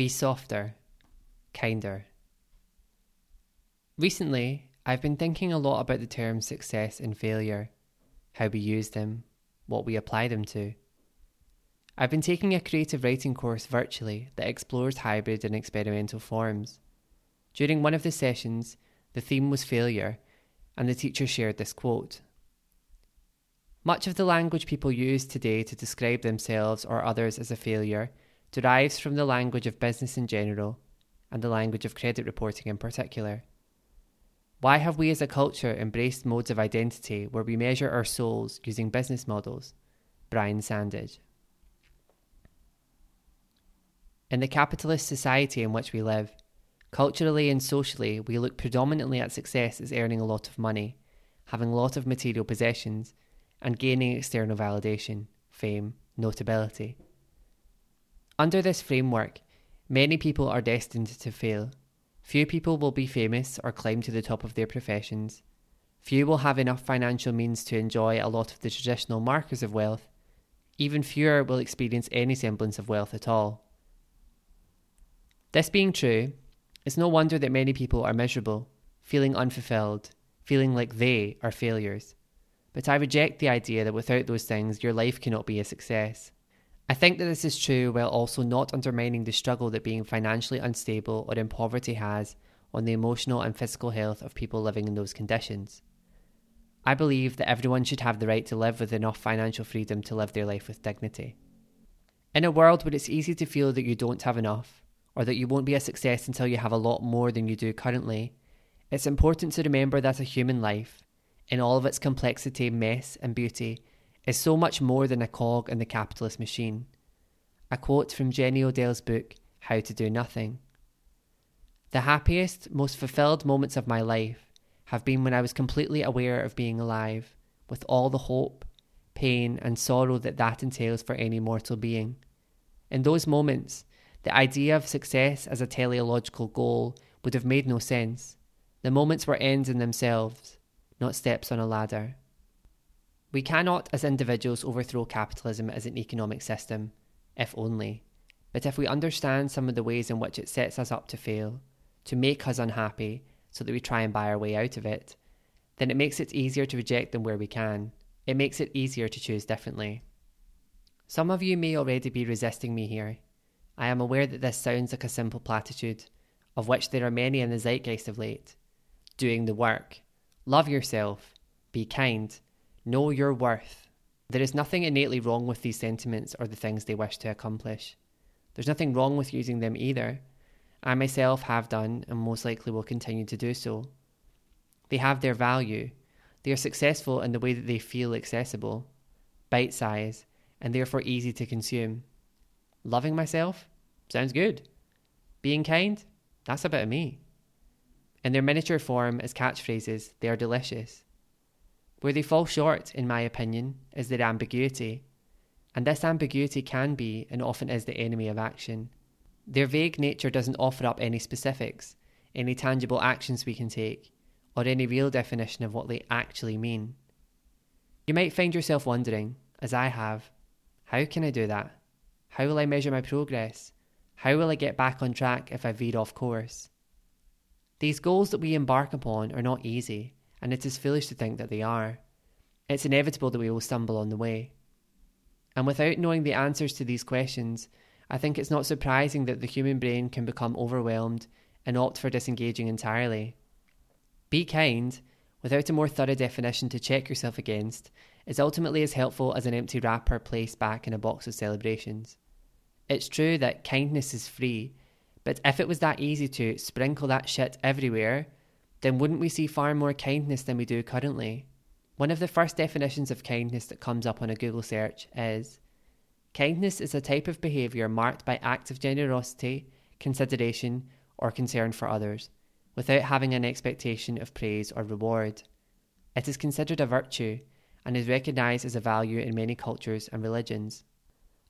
Be softer, kinder. Recently, I've been thinking a lot about the terms success and failure, how we use them, what we apply them to. I've been taking a creative writing course virtually that explores hybrid and experimental forms. During one of the sessions, the theme was failure, and the teacher shared this quote Much of the language people use today to describe themselves or others as a failure derives from the language of business in general and the language of credit reporting in particular. Why have we as a culture embraced modes of identity where we measure our souls using business models? Brian Sandage. In the capitalist society in which we live, culturally and socially, we look predominantly at success as earning a lot of money, having a lot of material possessions, and gaining external validation, fame, notability. Under this framework, many people are destined to fail. Few people will be famous or climb to the top of their professions. Few will have enough financial means to enjoy a lot of the traditional markers of wealth. Even fewer will experience any semblance of wealth at all. This being true, it's no wonder that many people are miserable, feeling unfulfilled, feeling like they are failures. But I reject the idea that without those things, your life cannot be a success. I think that this is true while also not undermining the struggle that being financially unstable or in poverty has on the emotional and physical health of people living in those conditions. I believe that everyone should have the right to live with enough financial freedom to live their life with dignity. In a world where it's easy to feel that you don't have enough, or that you won't be a success until you have a lot more than you do currently, it's important to remember that a human life, in all of its complexity, mess, and beauty, is so much more than a cog in the capitalist machine. A quote from Jenny Odell's book, How to Do Nothing. The happiest, most fulfilled moments of my life have been when I was completely aware of being alive, with all the hope, pain, and sorrow that that entails for any mortal being. In those moments, the idea of success as a teleological goal would have made no sense. The moments were ends in themselves, not steps on a ladder. We cannot, as individuals, overthrow capitalism as an economic system, if only. But if we understand some of the ways in which it sets us up to fail, to make us unhappy, so that we try and buy our way out of it, then it makes it easier to reject them where we can. It makes it easier to choose differently. Some of you may already be resisting me here. I am aware that this sounds like a simple platitude, of which there are many in the zeitgeist of late. Doing the work. Love yourself. Be kind Know your worth. There is nothing innately wrong with these sentiments or the things they wish to accomplish. There's nothing wrong with using them either. I myself have done and most likely will continue to do so. They have their value. They are successful in the way that they feel accessible, bite size, and therefore easy to consume. Loving myself? Sounds good. Being kind? That's a bit of me. In their miniature form as catchphrases, they are delicious. Where they fall short, in my opinion, is their ambiguity. And this ambiguity can be, and often is, the enemy of action. Their vague nature doesn't offer up any specifics, any tangible actions we can take, or any real definition of what they actually mean. You might find yourself wondering, as I have, how can I do that? How will I measure my progress? How will I get back on track if I veer off course? These goals that we embark upon are not easy and it is foolish to think that they are. It's inevitable that we will stumble on the way. And without knowing the answers to these questions, I think it's not surprising that the human brain can become overwhelmed and opt for disengaging entirely. Be kind, without a more thorough definition to check yourself against, is ultimately as helpful as an empty wrapper placed back in a box of celebrations. It's true that kindness is free, but if it was that easy to sprinkle that shit everywhere, then wouldn't we see far more kindness than we do currently? One of the first definitions of kindness that comes up on a Google search is Kindness is a type of behaviour marked by acts of generosity, consideration, or concern for others, without having an expectation of praise or reward. It is considered a virtue and is recognised as a value in many cultures and religions.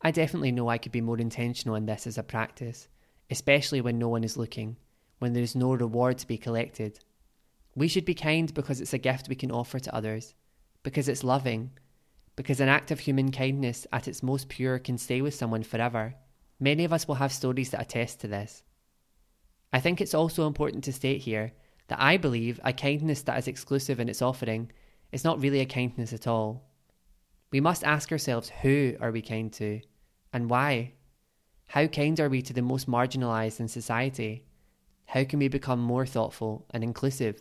I definitely know I could be more intentional in this as a practice, especially when no one is looking, when there is no reward to be collected. We should be kind because it's a gift we can offer to others, because it's loving, because an act of human kindness at its most pure can stay with someone forever, Many of us will have stories that attest to this. I think it's also important to state here that I believe a kindness that is exclusive in its offering is not really a kindness at all. We must ask ourselves who are we kind to and why? How kind are we to the most marginalised in society? How can we become more thoughtful and inclusive?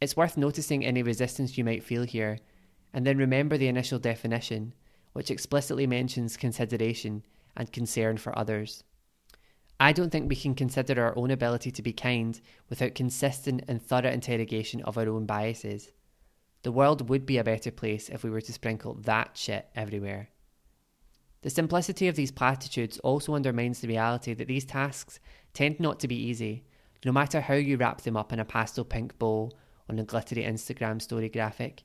It's worth noticing any resistance you might feel here, and then remember the initial definition, which explicitly mentions consideration and concern for others. I don't think we can consider our own ability to be kind without consistent and thorough interrogation of our own biases. The world would be a better place if we were to sprinkle that shit everywhere. The simplicity of these platitudes also undermines the reality that these tasks tend not to be easy, no matter how you wrap them up in a pastel pink bow on a glittery Instagram story graphic.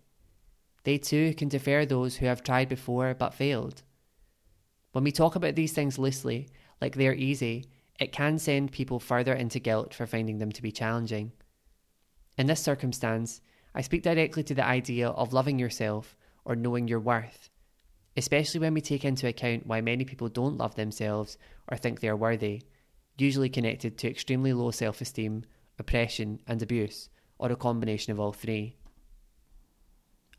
They too can defer those who have tried before but failed. When we talk about these things loosely, like they're easy, it can send people further into guilt for finding them to be challenging. In this circumstance, I speak directly to the idea of loving yourself or knowing your worth especially when we take into account why many people don't love themselves or think they are worthy, usually connected to extremely low self esteem, oppression, and abuse, or a combination of all three.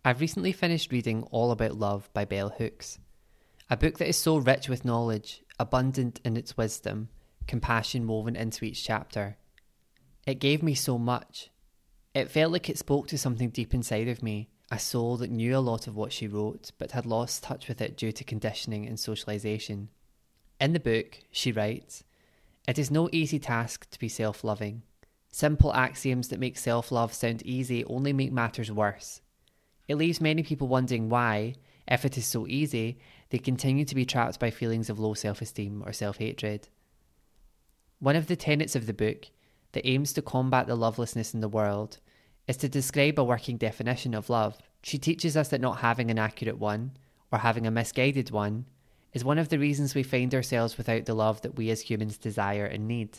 I've recently finished reading All About Love by Bell Hooks, a book that is so rich with knowledge, abundant in its wisdom, compassion woven into each chapter. It gave me so much. It felt like it spoke to something deep inside of me a soul that knew a lot of what she wrote but had lost touch with it due to conditioning and socialization. In the book, she writes It is no easy task to be self loving. Simple axioms that make self love sound easy only make matters worse. It leaves many people wondering why, if it is so easy, they continue to be trapped by feelings of low self esteem or self hatred. One of the tenets of the book, that aims to combat the lovelessness in the world, is to describe a working definition of love. She teaches us that not having an accurate one, or having a misguided one, is one of the reasons we find ourselves without the love that we as humans desire and need.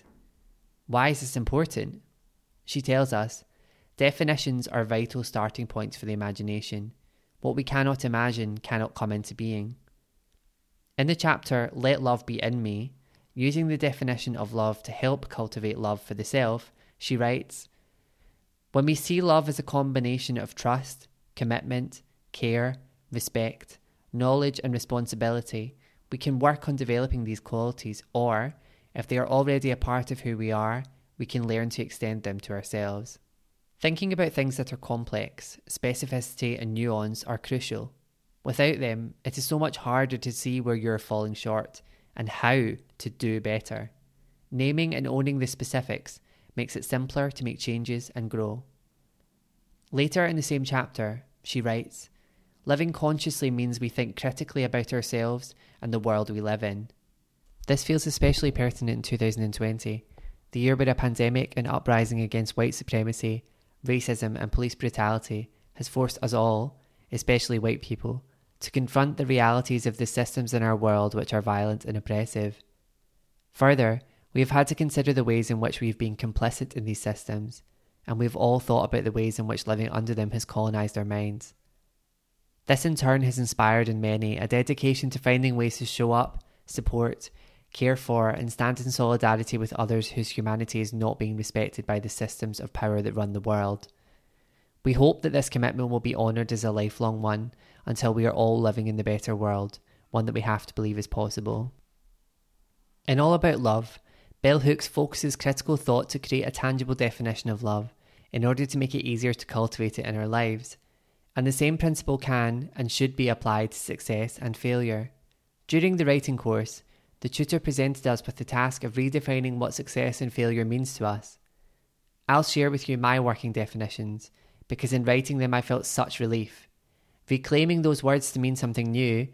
Why is this important? She tells us definitions are vital starting points for the imagination. What we cannot imagine cannot come into being. In the chapter Let Love Be In Me, using the definition of love to help cultivate love for the self, she writes when we see love as a combination of trust, commitment, care, respect, knowledge, and responsibility, we can work on developing these qualities, or, if they are already a part of who we are, we can learn to extend them to ourselves. Thinking about things that are complex, specificity and nuance are crucial. Without them, it is so much harder to see where you're falling short and how to do better. Naming and owning the specifics makes it simpler to make changes and grow. Later in the same chapter, she writes Living consciously means we think critically about ourselves and the world we live in. This feels especially pertinent in 2020, the year where a pandemic and uprising against white supremacy, racism, and police brutality has forced us all, especially white people, to confront the realities of the systems in our world which are violent and oppressive. Further, we have had to consider the ways in which we've been complicit in these systems, and we've all thought about the ways in which living under them has colonised our minds. This in turn has inspired in many a dedication to finding ways to show up, support, care for, and stand in solidarity with others whose humanity is not being respected by the systems of power that run the world. We hope that this commitment will be honoured as a lifelong one until we are all living in the better world, one that we have to believe is possible. In All About Love, Bell Hooks focuses critical thought to create a tangible definition of love in order to make it easier to cultivate it in our lives. And the same principle can and should be applied to success and failure. During the writing course, the tutor presented us with the task of redefining what success and failure means to us. I'll share with you my working definitions because in writing them I felt such relief. Reclaiming those words to mean something new,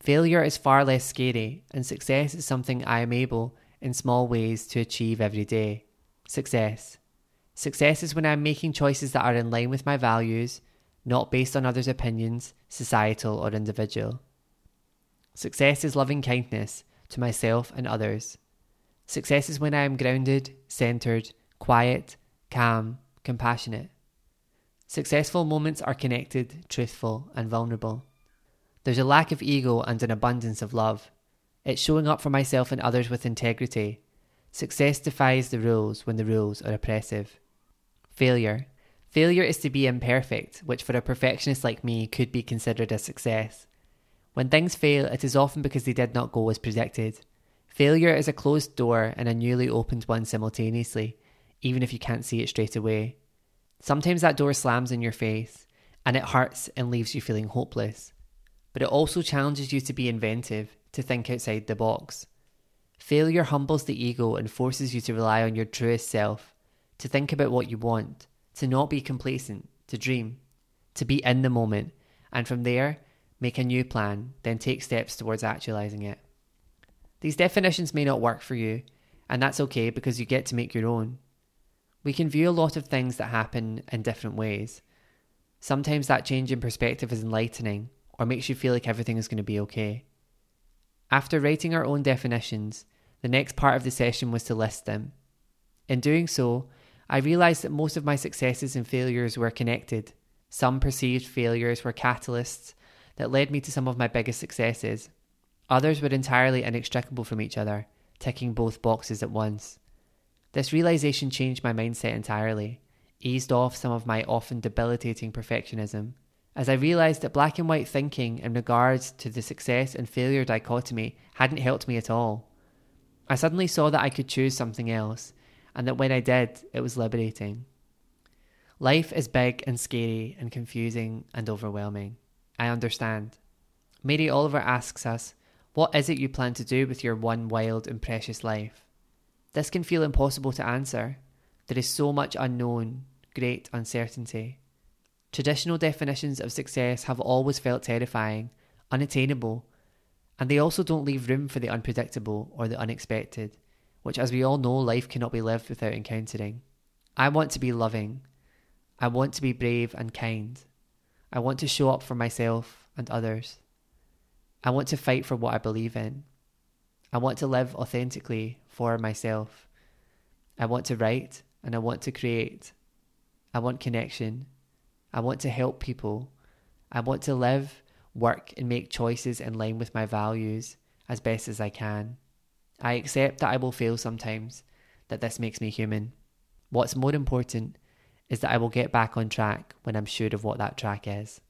failure is far less scary and success is something I am able in small ways to achieve every day. Success. Success is when I'm making choices that are in line with my values, not based on others' opinions, societal or individual. Success is loving kindness to myself and others. Success is when I am grounded, centered, quiet, calm, compassionate. Successful moments are connected, truthful, and vulnerable. There's a lack of ego and an abundance of love. It's showing up for myself and others with integrity. Success defies the rules when the rules are oppressive. Failure. Failure is to be imperfect, which for a perfectionist like me could be considered a success. When things fail, it is often because they did not go as predicted. Failure is a closed door and a newly opened one simultaneously, even if you can't see it straight away. Sometimes that door slams in your face, and it hurts and leaves you feeling hopeless. But it also challenges you to be inventive, to think outside the box. Failure humbles the ego and forces you to rely on your truest self, to think about what you want, to not be complacent, to dream, to be in the moment, and from there, make a new plan, then take steps towards actualizing it. These definitions may not work for you, and that's okay because you get to make your own. We can view a lot of things that happen in different ways. Sometimes that change in perspective is enlightening or makes you feel like everything is going to be okay. After writing our own definitions, the next part of the session was to list them. In doing so, I realised that most of my successes and failures were connected. Some perceived failures were catalysts that led me to some of my biggest successes. Others were entirely inextricable from each other, ticking both boxes at once. This realization changed my mindset entirely, eased off some of my often debilitating perfectionism, as I realised that black and white thinking in regards to the success and failure dichotomy hadn't helped me at all. I suddenly saw that I could choose something else, and that when I did, it was liberating. Life is big and scary and confusing and overwhelming. I understand. Mary Oliver asks us, What is it you plan to do with your one wild and precious life? This can feel impossible to answer. There is so much unknown, great uncertainty. Traditional definitions of success have always felt terrifying, unattainable, and they also don't leave room for the unpredictable or the unexpected, which, as we all know, life cannot be lived without encountering. I want to be loving. I want to be brave and kind. I want to show up for myself and others. I want to fight for what I believe in. I want to live authentically for myself. I want to write and I want to create. I want connection. I want to help people. I want to live, work, and make choices in line with my values as best as I can. I accept that I will fail sometimes, that this makes me human. What's more important is that I will get back on track when I'm sure of what that track is.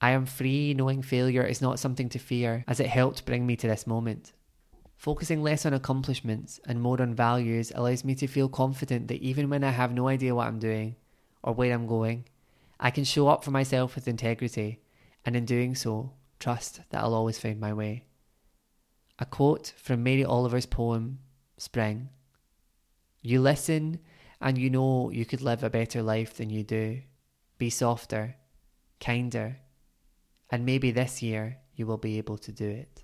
I am free knowing failure is not something to fear, as it helped bring me to this moment. Focusing less on accomplishments and more on values allows me to feel confident that even when I have no idea what I'm doing or where I'm going, I can show up for myself with integrity, and in doing so, trust that I'll always find my way. A quote from Mary Oliver's poem, Spring. You listen and you know you could live a better life than you do. Be softer, kinder, and maybe this year you will be able to do it.